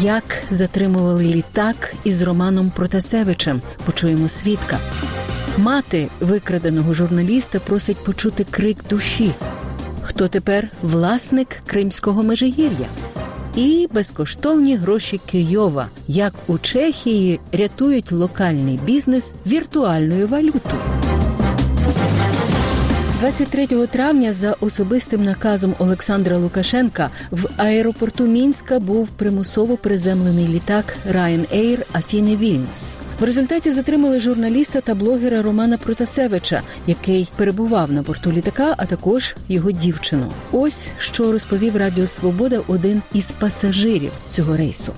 Як затримували літак із Романом Протасевичем? Почуємо свідка. Мати викраденого журналіста просить почути крик душі. Хто тепер власник Кримського межигір'я? І безкоштовні гроші Києва, як у Чехії рятують локальний бізнес віртуальною валютою. 23 травня за особистим наказом Олександра Лукашенка в аеропорту Мінська був примусово приземлений літак Ryanair Афіни Вільнюс. В результаті затримали журналіста та блогера Романа Протасевича, який перебував на борту літака, а також його дівчину. Ось що розповів Радіо Свобода один із пасажирів цього рейсу.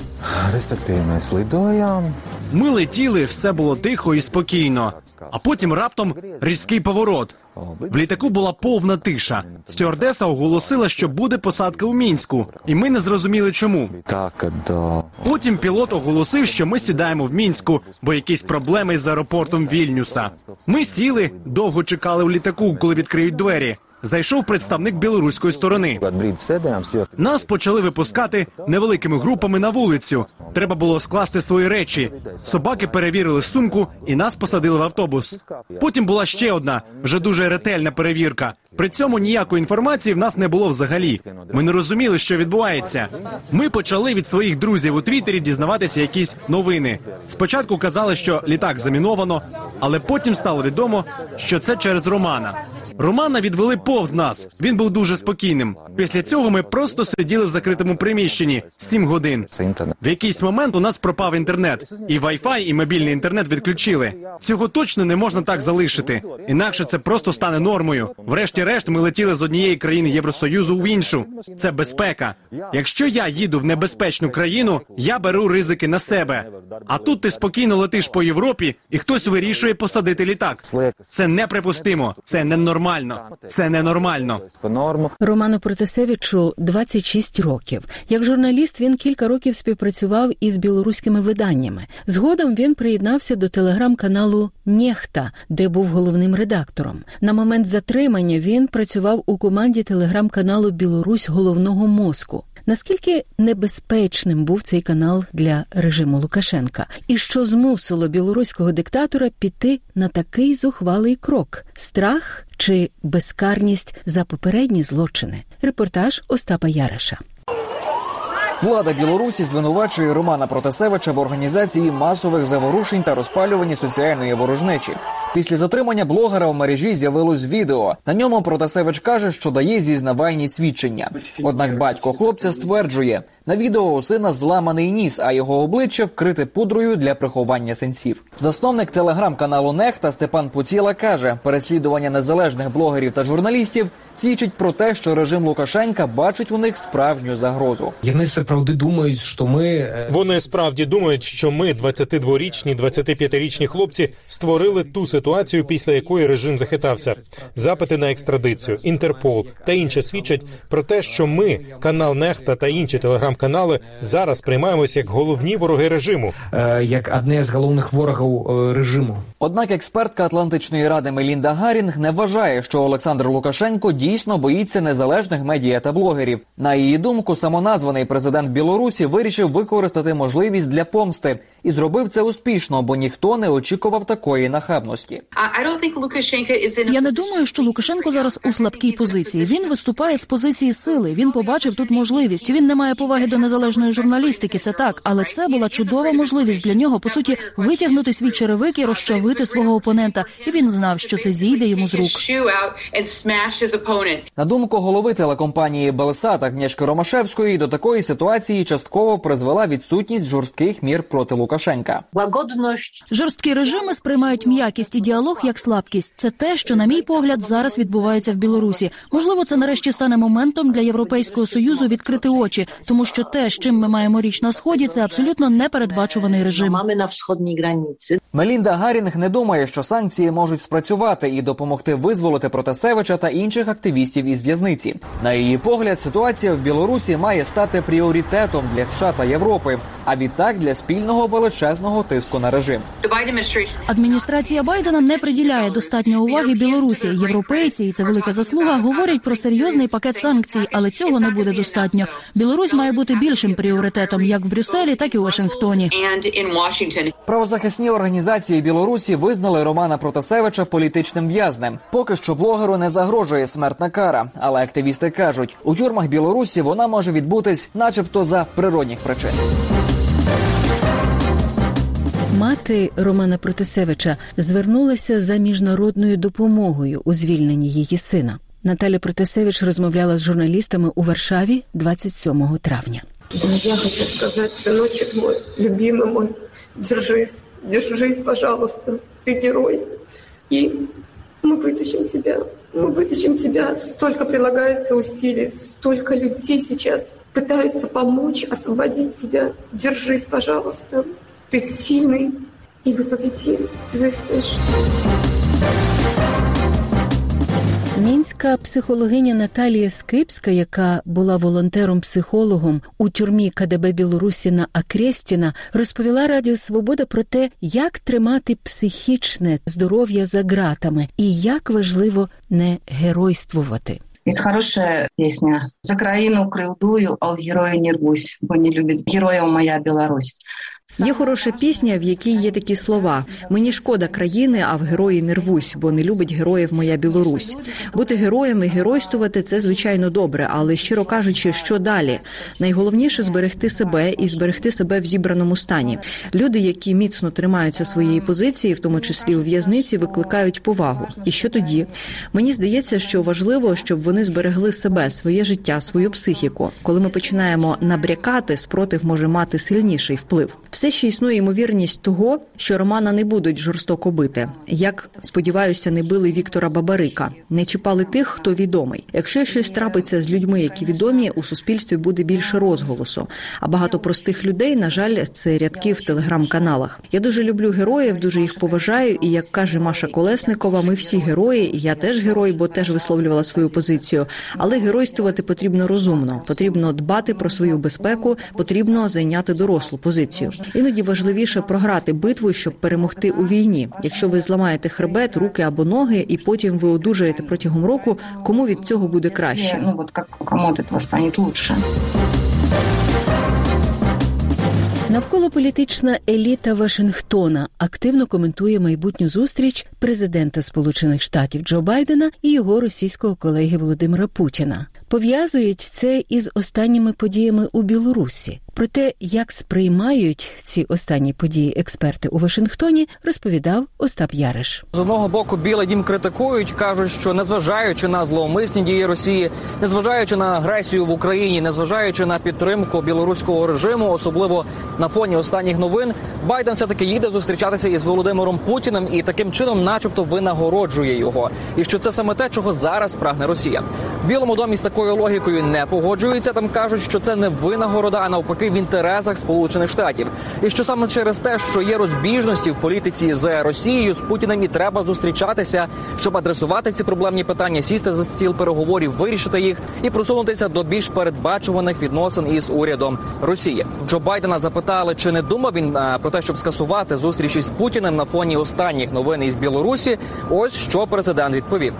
Mēs lidojām. Ми летіли, все було тихо і спокійно. А потім раптом різкий поворот. В літаку була повна тиша. Стюардеса оголосила, що буде посадка у мінську, і ми не зрозуміли чому. Kad uh, Потім пілот оголосив, що ми сідаємо в мінську, бо якісь проблеми з аеропортом Вільнюса. Ми сіли, довго чекали у літаку, коли відкриють двері. Зайшов представник білоруської сторони. Нас почали випускати невеликими групами на вулицю. Треба було скласти свої речі. Собаки перевірили сумку і нас посадили в автобус. Потім була ще одна, вже дуже ретельна перевірка. При цьому ніякої інформації в нас не було взагалі. Ми не розуміли, що відбувається. Ми почали від своїх друзів у Твіттері дізнаватися якісь новини. Спочатку казали, що літак заміновано, але потім стало відомо, що це через Романа. Романа відвели повз нас. Він був дуже спокійним. Після цього ми просто сиділи в закритому приміщенні сім годин. В якийсь момент у нас пропав інтернет, і Wi-Fi, і мобільний інтернет відключили. Цього точно не можна так залишити. Інакше це просто стане нормою. Врешті-решт, ми летіли з однієї країни Євросоюзу в іншу. Це безпека. Якщо я їду в небезпечну країну, я беру ризики на себе. А тут ти спокійно летиш по Європі, і хтось вирішує посадити літак. Це неприпустимо, це ненормально, це ненормально. Роману Протасевичу 26 років. Як журналіст він кілька років співпрацював із білоруськими виданнями. Згодом він приєднався до телеграм-каналу Нєхта, де був головним редактором. На момент затримання він працював у команді телеграм-каналу Білорусь головного мозку. Наскільки небезпечним був цей канал для режиму Лукашенка, і що змусило білоруського диктатора піти на такий зухвалий крок: страх чи безкарність за попередні злочини? Репортаж Остапа Яриша. Влада Білорусі звинувачує Романа Протасевича в організації масових заворушень та розпалюванні соціальної ворожнечі. Після затримання блогера в мережі з'явилось відео. На ньому Протасевич каже, що дає зізнавальні свідчення. Однак батько хлопця стверджує, на відео у сина зламаний ніс, а його обличчя вкрите пудрою для приховання синців. Засновник телеграм-каналу Нехта Степан Пуціла каже, переслідування незалежних блогерів та журналістів свідчить про те, що режим Лукашенка бачить у них справжню загрозу. Яни справді думають, що ми е, Вони справді думають, що ми, 22-річні, 25-річні хлопці, створили ту ситуацію, після якої режим захитався. Запити на екстрадицію, Інтерпол та інше свідчать про те, що ми, канал Нехта та інші телеграм-канали, зараз приймаємося як головні вороги режиму. е, як одне з головних ворогів е, режиму. Однак експертка Атлантичної ради Мелінда Гарінг не вважає, що Олександр Лукашенко дійсно боїться незалежних медіа та блогерів. На її думку, самоназваний президент Білорусі вирішив використати можливість для помсти і зробив це успішно, бо ніхто не очікував такої нахабності. I I don't think Lukashenko is in a Я не думаю, що Лукашенко зараз у слабкій позиції. Він виступає з позиції сили. Він побачив тут можливість. Він не має поваги до незалежної журналістики. Це так, але це була чудова можливість для нього по суті витягнути свій черевик і розчавити свого опонента. І він знав, що це зійде йому з рук. На думку голови телекомпанії Белсат Агнєшки Ромашевської, до такої ситуації частково призвела відсутність жорстких мір проти Лукашенка. Жорсткі режими сприймають м'якість і діалог як слабкість. Це те, що, на мій погляд, зараз відбувається в Білорусі. Можливо, це нарешті стане моментом для Європейського союзу відкрити очі, тому що те, з чим ми маємо річ на сході, це абсолютно непередбачуваний режим. Mamy na wschodniej granicy. Мелінда Гарінг не думає, що санкції можуть спрацювати і допомогти визволити Протасевича та інших активістів із в'язниці. На її погляд, ситуація в Білорусі має стати пріоритетом для США та Європи, а відтак для спільного величезного тиску на режим. Адміністрація Байдена не приділяє достатньо уваги Білорусі. Європейці, і це велика заслуга, говорять про серйозний пакет санкцій, але цього не буде достатньо. Білорусь має бути більшим пріоритетом як в Брюсселі, так і у Вашингтоні. Правозахисні організації Білорусі визнали Романа Протасевича політичним в'язнем. Поки що блогеру не загрожує смертна кара, але активісти кажуть, у тюрмах Білорусі вона може відбутись, начебто, за природних причин. Мати Романа Протасевича звернулася за міжнародною допомогою у звільненні її сина. Наталя Протасевич розмовляла з журналістами у Варшаві 27 травня. Я хочу сказать, сыночек мой, любимый мой, держись, держись, пожалуйста, ты герой. И мы вытащим тебя, мы вытащим тебя. Столько прилагается усилий, столько людей сейчас пытаются помочь, освободить тебя. Держись, пожалуйста. Ты сильный, и вы победим. Ты выстоишь. Мінська психологиня Наталія Скипська, яка була волонтером-психологом у тюрмі КДБ Білорусі на Акрестіна, розповіла Радіо Свобода про те, як тримати психічне здоров'я за ґратами і як важливо не геройствувати. Есть хорошая песня «За країну крилдую, а у героя не рвусь, бо не любить героя моя Білорусь». Є хороша пісня, в якій є такі слова: мені шкода країни, а в герої не рвусь, бо не любить героїв моя Білорусь. Бути героєм і геройствувати це звичайно добре, але щиро кажучи, що далі? Найголовніше зберегти себе і зберегти себе в зібраному стані. Люди, які міцно тримаються своєї позиції, в тому числі у в'язниці, викликають повагу. І що тоді? Мені здається, що важливо, щоб вони зберегли себе, своє життя, свою психіку. Коли ми починаємо набрякати, спротив може мати сильніший вплив. Все ще існує ймовірність того, що Романа не будуть жорстоко бити. Як сподіваюся, не били Віктора Бабарика, не чіпали тих, хто відомий. Якщо щось трапиться з людьми, які відомі, у суспільстві буде більше розголосу. А багато простих людей, на жаль, це рядки в телеграм-каналах. Я дуже люблю героїв, дуже їх поважаю. І як каже Маша Колесникова, ми всі герої, і я теж герой, бо теж висловлювала свою позицію. Але геройствувати потрібно розумно, потрібно дбати про свою безпеку, потрібно зайняти дорослу позицію. Іноді важливіше програти битву, щоб перемогти у війні. Якщо ви зламаєте хребет, руки або ноги, і потім ви одужаєте протягом року, кому від цього буде краще? Ну вот как кому от этого станет лучше. Навколополітична еліта Вашингтона активно коментує майбутню зустріч президента Сполучених Штатів Джо Байдена і його російського колеги Володимира Путіна. Пов'язують це із останніми подіями у Білорусі. Про те, як сприймають ці останні події експерти у Вашингтоні, розповідав Остап Яриш. З одного боку, Білий дім критикують, кажуть, що незважаючи на зловмисні дії Росії, незважаючи на агресію в Україні, незважаючи на підтримку білоруського режиму, особливо на фоні останніх новин, Байден все таки їде зустрічатися із Володимиром Путіним і таким чином, начебто, винагороджує його. І що це саме те, чого зараз прагне Росія. В Білому домі з такою логікою не погоджуються. Там кажуть, що це не винагорода, а навпаки в інтересах Сполучених Штатів. І що саме через те, що є розбіжності в політиці з Росією, з Путіним і треба зустрічатися, щоб адресувати ці проблемні питання, сісти за стіл переговорів, вирішити їх і просунутися до більш передбачуваних відносин із урядом Росії. Джо Байдена запитали, чи не думав він про те, щоб скасувати зустрічі з Путіним на фоні останніх новин із Білорусі. Ось що президент відповів.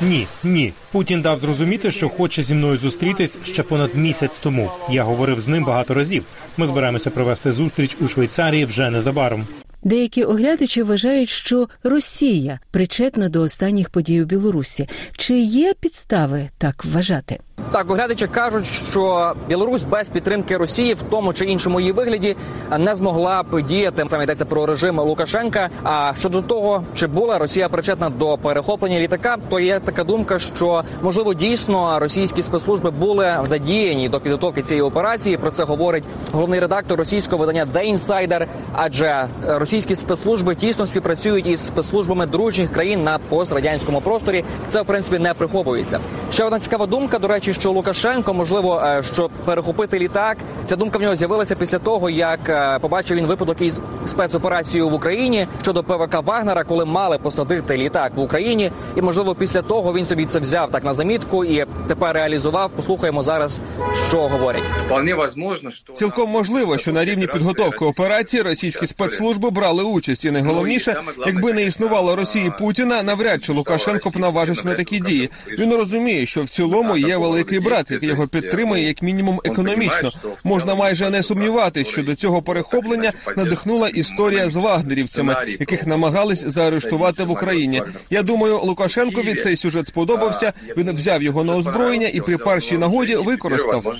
Ні, ні. Путін дав зрозуміти, що хоче зі мною зустрітись ще понад місяць тому. Я говорив з ним багато разів. Ми збираємося провести зустріч у Швейцарії вже незабаром. Деякі оглядачі вважають, що Росія причетна до останніх подій у Білорусі. Чи є підстави так вважати? Так, оглядачі кажуть, що Білорусь без підтримки Росії в тому чи іншому її вигляді не змогла б діяти. Саме йдеться про режим Лукашенка. А щодо того, чи була Росія причетна до перехоплення літака, то є така думка, що можливо дійсно російські спецслужби були задіяні до підготовки цієї операції. Про це говорить головний редактор російського видання The Insider, адже російські спецслужби тісно співпрацюють із спецслужбами дружніх країн на пострадянському просторі. Це в принципі не приховується. Ще одна цікава думка. До речі, що Лукашенко можливо, е, що перехопити літак. Ця думка в нього з'явилася після того, як е, побачив він випадок із спецоперацією в Україні щодо ПВК Вагнера, коли мали посадити літак в Україні, і можливо після того він собі це взяв так на замітку і тепер реалізував. Послухаємо зараз, що говорять. Вполне возможно, що Цілком можливо, що на рівні підготовки операції російські спецслужби брали участь, і найголовніше, якби не існувало Росії Путіна, навряд чи Лукашенко б наважився на такі дії. Він розуміє, що в цілому є великий брат, який його підтримує як мінімум економічно. Можна майже не сумніватися, що до цього перехоплення надихнула історія з вагнерівцями, яких намагались заарештувати в Україні. Я думаю, Лукашенкові цей сюжет сподобався. Він взяв його на озброєння і при першій нагоді використав.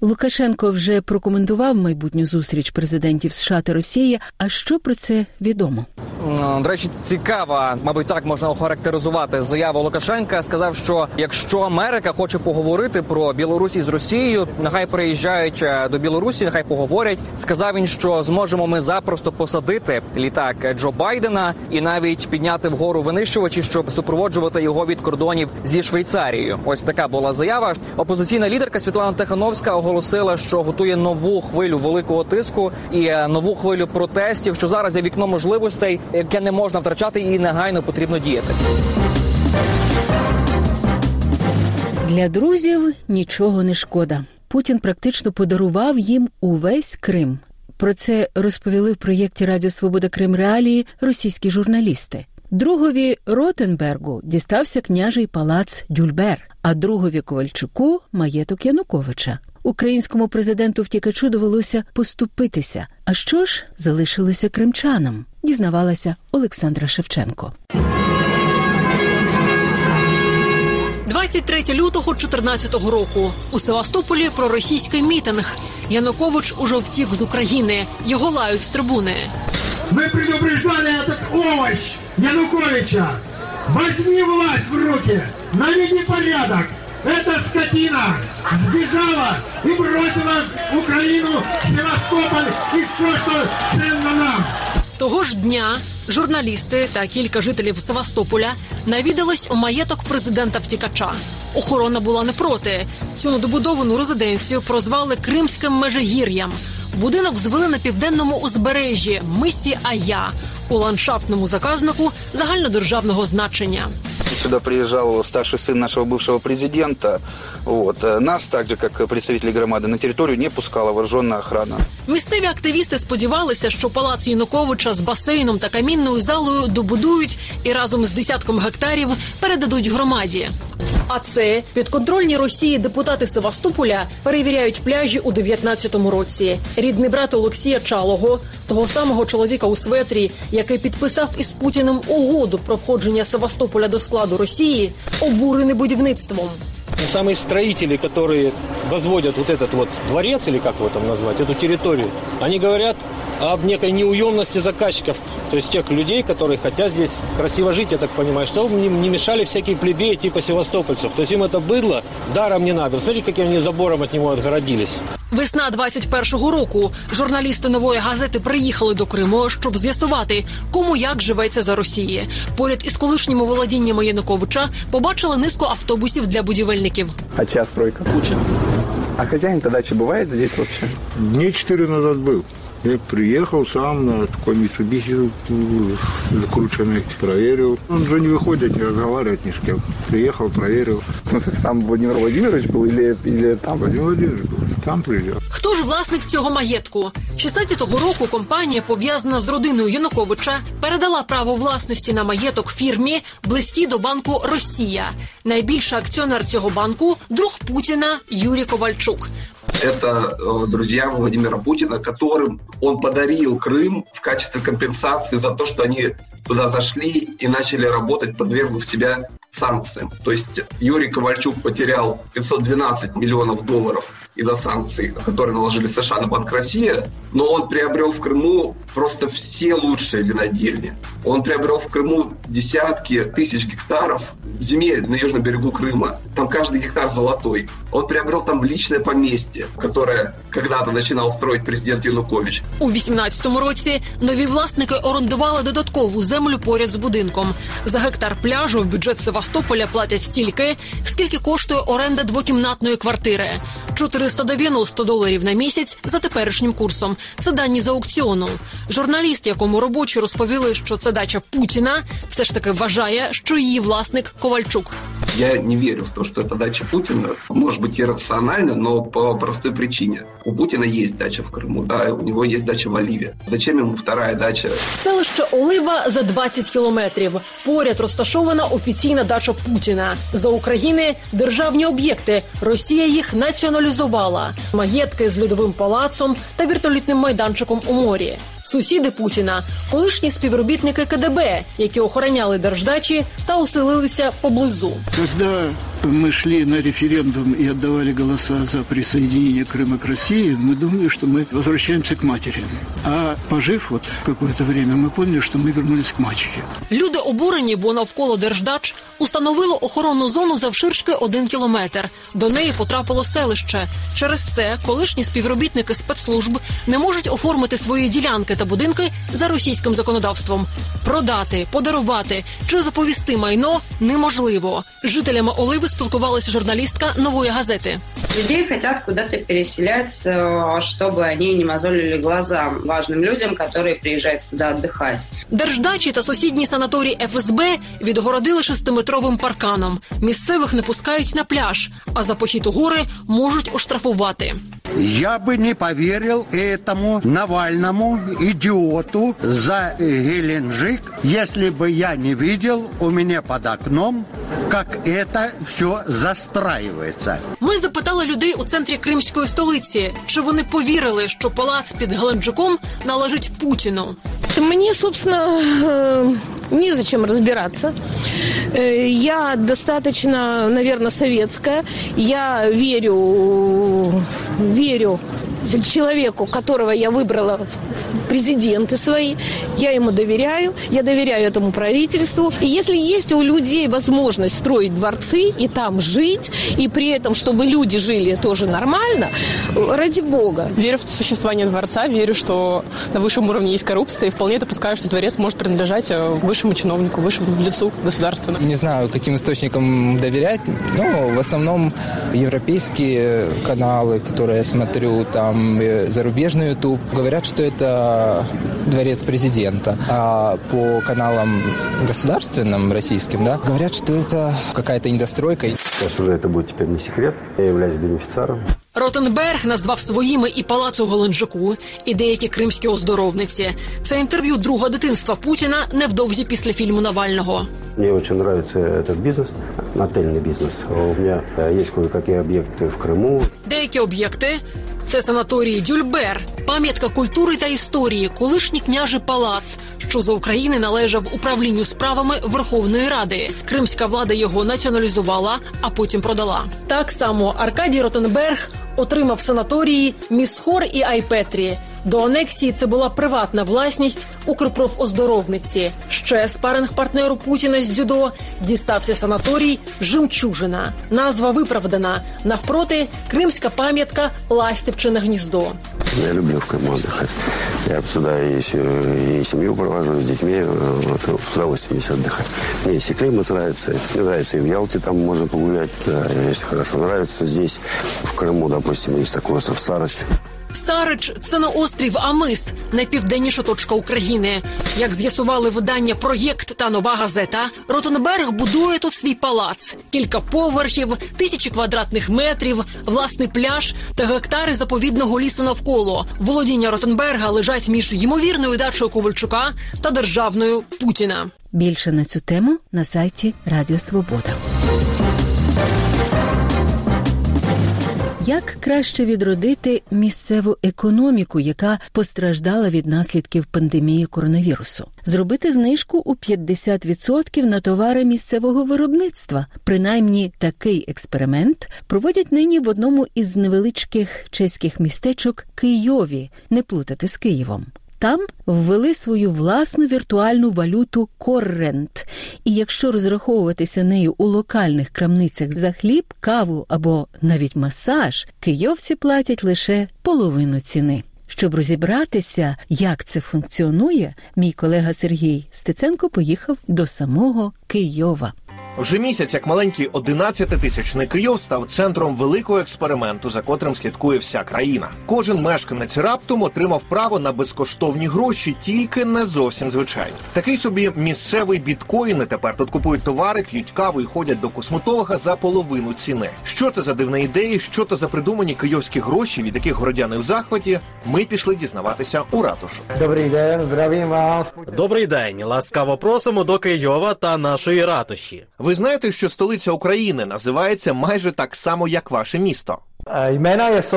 Лукашенко вже прокоментував майбутню зустріч президентів США та Росії. А що про це відомо? До речі, цікава, мабуть, так можна охарактеризувати заяву Лукашенка. Сказав, що якщо Америка хоче поговорити про Білорусь із Росією, нехай приїжджають е, до Білорусі, нехай поговорять. Сказав він, що зможемо ми запросто посадити літак Джо Байдена і навіть підняти вгору винищувачі, щоб супроводжувати його від кордонів зі Швейцарією. Ось така була заява. Опозиційна лідерка Світлана Тихановська оголосила, що готує нову хвилю великого тиску і е, нову хвилю протестів. Що зараз є вікно можливостей, яке не можна втрачати, і негайно потрібно діяти. Для друзів нічого не шкода. Путін практично подарував їм увесь Крим. Про це розповіли в проєкті Радіо Свобода Крим Реалії російські журналісти. Другові Ротенбергу дістався княжий палац Дюльбер, а другові Ковальчуку маєток Януковича. Українському президенту втікачу довелося поступитися. А що ж залишилося кримчанам? Дізнавалася Олександра Шевченко. 23 лютого 2014 року у Севастополі проросійський мітинг. Янукович уже втік з України. Його лають з трибуни. Мы предупреждали этот овощ Януковича. Возьми власть в руки, наведи порядок. Эта скотина сбежала и бросила Украину, Севастополь и все, что ценно нам. Того ж дня журналісти та кілька жителів Севастополя навідались у маєток президента втікача. Охорона була не проти. Цю недобудовану резиденцію прозвали Кримським межигір'ям. Будинок звели на південному узбережжі мисі Ая у ландшафтному заказнику загальнодержавного значення. Сюда приезжал старший сын нашего бывшего президента. Вот. Э, Нас, так же как представители громады, на территорию не пускала вооруженная охрана. Місцеві активісти сподівалися, що палац Януковича з басейном та камінною залою добудують і разом з десятком гектарів передадуть громаді. А це підконтрольні Росії депутати Севастополя перевіряють пляжі у 19-му році. Рідний брат Олексія Чалого, того самого чоловіка у светрі, який підписав із Путіним угоду про входження Севастополя до складу Росії, обурений будівництвом. Самые строители, которые возводят вот этот вот дворец, или как его там назвать, эту территорию, они говорят об некой неуемности заказчиков, то есть тех людей, которые хотят здесь красиво жить, я так понимаю, чтобы им не мешали всякие плебеи типа севастопольцев. То есть им это быдло даром не надо. Смотрите, каким они забором от него отгородились. Весна 21-го року журналісти нової газети приїхали до Криму, щоб з'ясувати, кому як живеться за Росії. Поряд із колишніми володіннями Януковича побачили низку автобусів для будівельників. А чья стройка? Куча. А хозяин-то дачи бывает здесь вообще? Дней четыре назад был. Я приехал сам на такой Mitsubishi закрученный, проверил. Он же не выходит, не разговаривает ни с кем. Приехал, проверил. В смысле, там Владимир Владимирович был или, или там? Владимир Владимирович был. Там приезжал. Хто ж власник цього маєтку? 16-го року компанія, пов'язана з родиною Януковича, передала право власності на маєток фірмі близькій до банку Росія. Найбільший акціонер цього банку друг Путіна Юрій Ковальчук. Это э, друзья Владимира Путина, которым он подарил Крым в качестве компенсации за то, что они туда зашли и начали работать, подвергнув себя санкциям. То есть Юрий Ковальчук потерял 512 миллионов долларов из-за санкций, которые наложили США на Банк России, но он приобрел в Крыму просто все лучшие винодельни. Он приобрел в Крыму десятки тысяч гектаров земель на южном берегу Крыма. Там каждый гектар золотой. Он приобрел там личное поместье, которое когда-то начинал строить президент Янукович. У 18-му році нові власники орендували додаткову землю поряд з будинком. За гектар пляжу в бюджет Севастополя платять стільки, скільки коштує оренда двокімнатної квартири. 490 доларів на місяць за теперішнім курсом. Це дані з аукціону. Журналіст, якому робочі розповіли, що це дача Путіна, все ж таки вважає, що її власник Ковальчук. Я не верю в то, что это дача Путина. Может быть, иррационально, но по простой причине. У Путина есть дача в Крыму, да, у него есть дача в Оливе. Зачем ему вторая дача? Селище Олива за 20 кілометрів. Поряд розташована офіційна дача Путіна. За України державні об'єкти. Росія їх націоналізувала. Маєтки з льодовим палацом та вертолітним майданчиком у морі. Сусіди Путіна, колишні співробітники КДБ, які охороняли держдачі та оселилися поблизу. Когда мы шли на референдум и отдавали голоса за присоединение Крыма к России, мы думали, что мы возвращаемся к матери. А пожив вот какое-то время, мы поняли, что мы вернулись к мачехе. Люди обурені, бо навколо держдач установило охоронну зону завширшки один кілометр. До неї потрапило селище. Через це колишні співробітники спецслужб не можуть оформити свої ділянки та будинки за російським законодавством. Продати, подарувати чи заповісти майно неможливо. З Жителями Оливи спілкувалася журналістка нової газети. Людей хотят куда-то переселять, э, чтобы они не мозолили глаза важным людям, которые приезжают туда отдыхать. Держдачі та сусідній санаторій ФСБ відгородили шестиметровим парканом. Місцевих не пускають на пляж, а за похід у гори можуть оштрафувати. Я бы не поверил этому Навальному идиоту за Геленджик, если бы я не видел у меня под окном, как это все застраивается. Ми запитали людей у центрі кримської столиці, чи вони повірили, що палац під Геленджиком належить Путіну. Мне, собственно, э, незачем разбираться. Э, Я достаточно, наверное, советская. Я верю, верю человеку, которого я выбрала в президенты свои. Я ему доверяю, я доверяю этому правительству. И если есть у людей возможность строить дворцы и там жить, и при этом, чтобы люди жили тоже нормально, ради бога. Верю в существование дворца, верю, что на высшем уровне есть коррупция, и вполне допускаю, что дворец может принадлежать э, высшему чиновнику, высшему лицу государственному. Не знаю, каким источникам доверять, но в основном европейские каналы, которые я смотрю, там э, зарубежный YouTube, говорят, что это дворец президента. А по каналам государственным, российским, да, говорят, что это какая-то индостройка. Сейчас уже это будет теперь не секрет. Я являюсь бенефициаром. Ротенберг назвав своїми і палац у Геленджику, і деякі кримські оздоровниці. Це інтерв'ю друга дитинства Путіна невдовзі після фільму Навального. Мне очень нравится этот бизнес, отельный бизнес. У меня э, есть кое-какие объекты в Крыму. Деякі об'єкти це санаторій Дюльбер, пам'ятка культури та історії, колишній княжий палац, що за України належав управлінню справами Верховної Ради. Кримська влада його націоналізувала, а потім продала. Так само Аркадій Ротенберг отримав санаторії Місхор і Айпетрі. До анексії це була приватна власність Укрпрофоздоровниці. Ще спаринг партнеру Путіна з дзюдо дістався санаторій Жемчужина. Назва виправдана. Навпроти кримська пам'ятка Ластівчине гніздо. Я люблю в Крыму отдыхать. Я сюда и, се- и семью провожу, с детьми. э, Вот, с удовольствием здесь отдыхать. Мне если климат нравится, мне нравится и в Ялте там можно погулять, да, если хорошо нравится здесь, в Крыму, допустим, есть такой остров Сарыч. Старич це на острів Амис, найпівденніша точка України. Як з'ясували видання Проєкт та нова газета, Ротенберг будує тут свій палац, кілька поверхів, тисячі квадратних метрів, власний пляж та гектари заповідного лісу навколо. Володіння Ротенберга лежать між ймовірною дачою Ковальчука та державною Путіна. Більше на цю тему на сайті Радіо Свобода. Як краще відродити місцеву економіку, яка постраждала від наслідків пандемії коронавірусу, зробити знижку у 50% на товари місцевого виробництва. Принаймні такий експеримент проводять нині в одному із невеличких чеських містечок Києві, не плутати з Києвом. Там ввели свою власну віртуальну валюту Коррент. І якщо розраховуватися нею у локальних крамницях за хліб, каву або навіть масаж, кийовці платять лише половину ціни. Щоб розібратися, як це функціонує, мій колега Сергій Стеценко поїхав до самого Києва. Вже місяць, як маленький 11-тисячний Київ став центром великого експерименту, за котрим слідкує вся країна. Кожен мешканець раптом отримав право на безкоштовні гроші, тільки не зовсім звичайні. Такий собі місцевий біткоїни тепер тут купують товари, п'ють каву і ходять до косметолога за половину ціни. Що це за дивна ідея? Що то за придумані київські гроші, від яких городяни в захваті? Ми пішли дізнаватися у ратушу. Добрий день, здравім вас. Добрий день, ласкаво просимо до Києва та нашої ратуші. Ви знаєте, що столиця України називається майже так само, як ваше місто.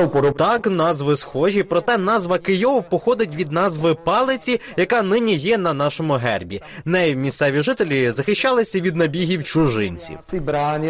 Podobná. Так, назви схожі, проте назва Київ походить від назви палиці, яка нині є на нашому гербі. Нею місцеві жителі захищалися від набігів чужинців.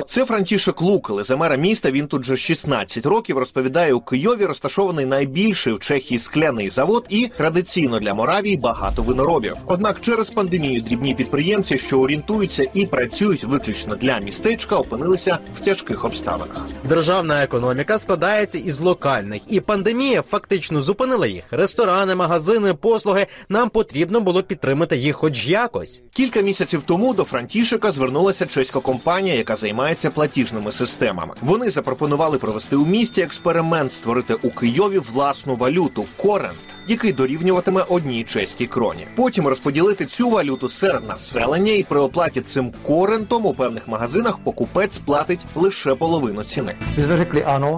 Це Франтішек Лукали, за мера міста. Він тут вже 16 років розповідає у Києві розташований найбільший в Чехії скляний завод і традиційно для Моравії багато виноробів. Однак через пандемію дрібні підприємці, що орієнтуються і працюють виключно для містечка, опинилися в тяжких обставинах. Державна економіка складається із локальних, і пандемія фактично зупинила їх. Ресторани, магазини, послуги. Нам потрібно було підтримати їх, хоч якось. Кілька місяців тому до Франтішика звернулася чеська компанія, яка займається платіжними системами. Вони запропонували провести у місті експеримент, створити у Києві власну валюту корент. Який дорівнюватиме одній чеській кроні, потім розподілити цю валюту серед населення, і при оплаті цим корентом у певних магазинах покупець платить лише половину ціни.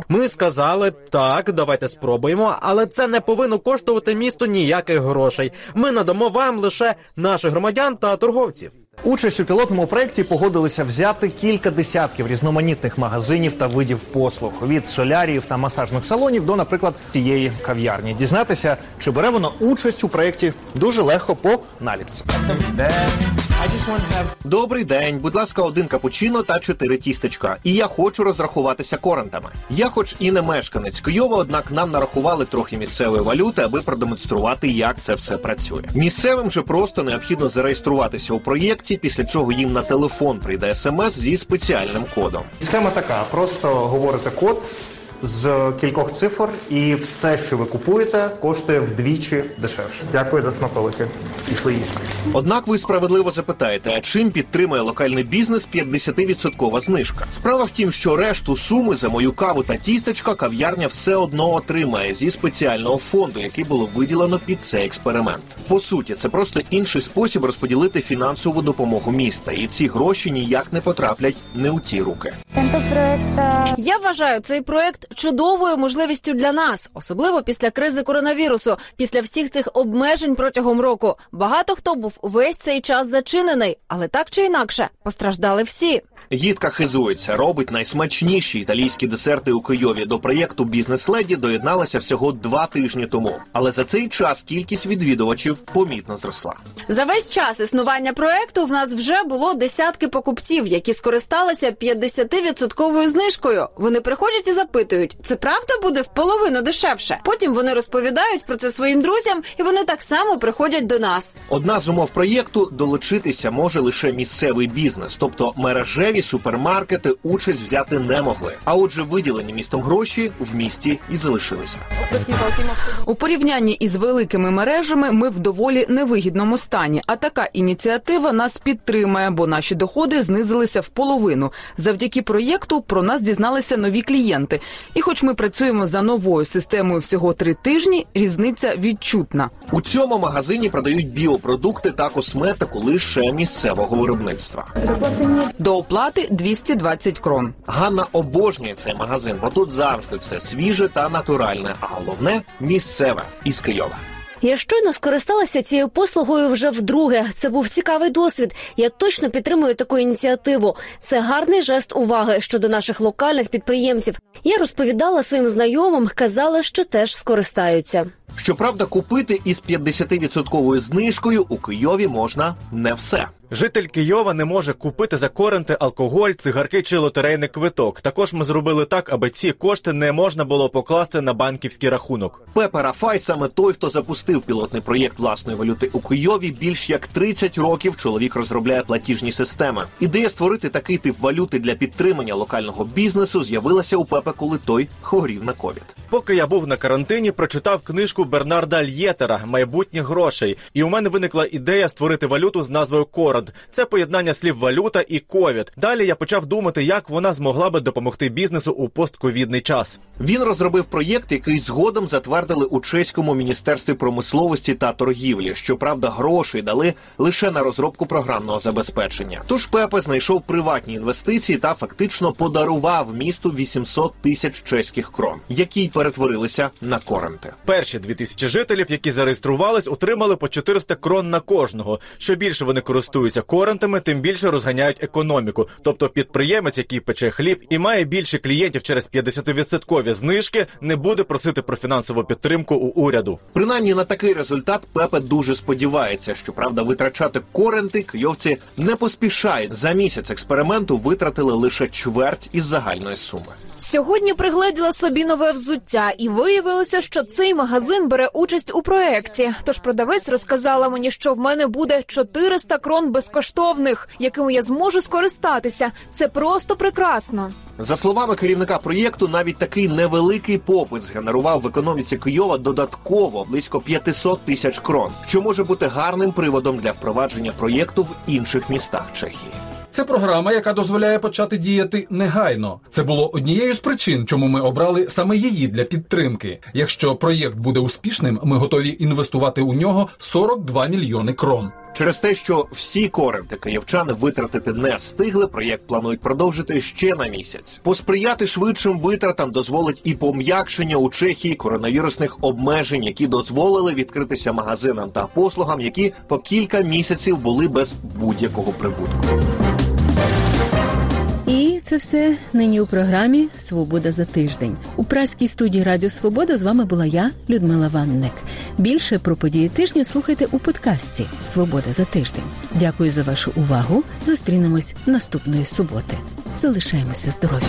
Ми сказали так, давайте спробуємо, але це не повинно коштувати місту ніяких грошей. Ми надамо вам лише наших громадян та торговців. Участь у пілотному проєкті погодилися взяти кілька десятків різноманітних магазинів та видів послуг від соляріїв та масажних салонів до, наприклад, цієї кав'ярні. Дізнатися, чи бере вона участь у проєкті дуже легко по наліпці. Добрий день, будь ласка, один капучино та чотири тістечка. І я хочу розрахуватися корентами. Я, хоч і не мешканець Києва, однак нам нарахували трохи місцевої валюти, аби продемонструвати, як це все працює. Місцевим же просто необхідно зареєструватися у проєкті, після чого їм на телефон прийде смс зі спеціальним кодом. Схема така: просто говорите код. З кількох цифр, і все, що ви купуєте, коштує вдвічі дешевше. Дякую за смаколики. Пішли їсти. Однак ви справедливо запитаєте, а чим підтримує локальний бізнес 50% знижка? Справа в тім, що решту суми за мою каву та тістечка кав'ярня все одно отримає зі спеціального фонду, який було виділено під цей експеримент. По суті, це просто інший спосіб розподілити фінансову допомогу міста, і ці гроші ніяк не потраплять не у ті руки. Я вважаю цей проект чудовою можливістю для нас, особливо після кризи коронавірусу, після всіх цих обмежень протягом року. Багато хто був весь цей час зачинений, але так чи інакше постраждали всі. Гідка хизується, робить найсмачніші італійські десерти у Києві. До проєкту Бізнес-леді доєдналася всього два тижні тому. Але за цей час кількість відвідувачів помітно зросла. За весь час існування проекту в нас вже було десятки покупців, які скористалися 50-відсотковою знижкою. Вони приходять і запитують, це правда буде в половину дешевше. Потім вони розповідають про це своїм друзям, і вони так само приходять до нас. Одна з умов проєкту долучитися може лише місцевий бізнес, тобто мережеві супермаркети участь взяти не могли. А отже, виділені містом гроші в місті і залишилися. У порівнянні із великими мережами ми в доволі невигідному стані. А така ініціатива нас підтримає, бо наші доходи знизилися в половину. Завдяки проєкту про нас дізналися нові клієнти. І, хоч ми працюємо за новою системою всього три тижні, різниця відчутна. У цьому магазині продають біопродукти та косметику лише місцевого виробництва. До оплати 220 крон. Ганна обожнює цей магазин, бо тут завжди все свіже та натуральне, а головне місцеве із Києва. Я щойно скористалася цією послугою вже вдруге. Це був цікавий досвід. Я точно підтримую таку ініціативу. Це гарний жест уваги щодо наших локальних підприємців. Я розповідала своїм знайомим, казала, що теж скористаються. Щоправда, купити із 50% знижкою у Києві можна не все. Житель Києва не може купити за коренти алкоголь, цигарки чи лотерейний квиток. Також ми зробили так, аби ці кошти не можна було покласти на банківський рахунок. Пепе Рафай саме той, хто запустив пілотний проєкт власної валюти у Києві. Більш як 30 років чоловік розробляє платіжні системи. Ідея створити такий тип валюти для підтримання локального бізнесу з'явилася у Пепе, коли той хворів на ковід. Поки я був на карантині, прочитав книжку Бернарда Лєтера Майбутнє грошей, і у мене виникла ідея створити валюту з назвою Кород. Це поєднання слів валюта і ковід. Далі я почав думати, як вона змогла би допомогти бізнесу у постковідний час. Він розробив проєкт, який згодом затвердили у чеському міністерстві промисловості та торгівлі. Щоправда, грошей дали лише на розробку програмного забезпечення. Тож Пепе знайшов приватні інвестиції та фактично подарував місту 800 тисяч чеських крон, які й перетворилися на коренти. Перші дві тисячі жителів, які зареєструвались, отримали по 400 крон на кожного. Що більше вони користуються корентами, тим більше розганяють економіку. Тобто підприємець, який пече хліб і має більше клієнтів через 50-відсоткові знижки, не буде просити про фінансову підтримку у уряду. Принаймні на такий результат Пепе дуже сподівається. Щоправда, витрачати коренти київці не поспішають. За місяць експерименту витратили лише чверть із загальної суми. Сьогодні пригледіла собі нове взуття, і виявилося, що цей магазин бере участь у проєкті. Тож продавець розказала мені, що в мене буде 400 крон безкоштовних, якими я зможу скористатися. Це просто прекрасно. За словами керівника проєкту, навіть такий невеликий попит згенерував в економіці Києва додатково близько 500 тисяч крон, що може бути гарним приводом для впровадження проєкту в інших містах Чехії. Це програма, яка дозволяє почати діяти негайно. Це було однією з причин, чому ми обрали саме її для підтримки. Якщо проєкт буде успішним, ми готові інвестувати у нього 42 мільйони крон. Через те, що всі коренти київчани витратити не встигли, проєкт планують продовжити ще на місяць. Посприяти швидшим витратам дозволить і пом'якшення у Чехії коронавірусних обмежень, які дозволили відкритися магазинам та послугам, які по кілька місяців були без будь-якого прибутку. Це все нині у програмі Свобода за тиждень. У праській студії Радіо Свобода з вами була я, Людмила Ванник. Більше про події тижня слухайте у подкасті Свобода за тиждень. Дякую за вашу увагу. Зустрінемось наступної суботи. Залишаємося здорові.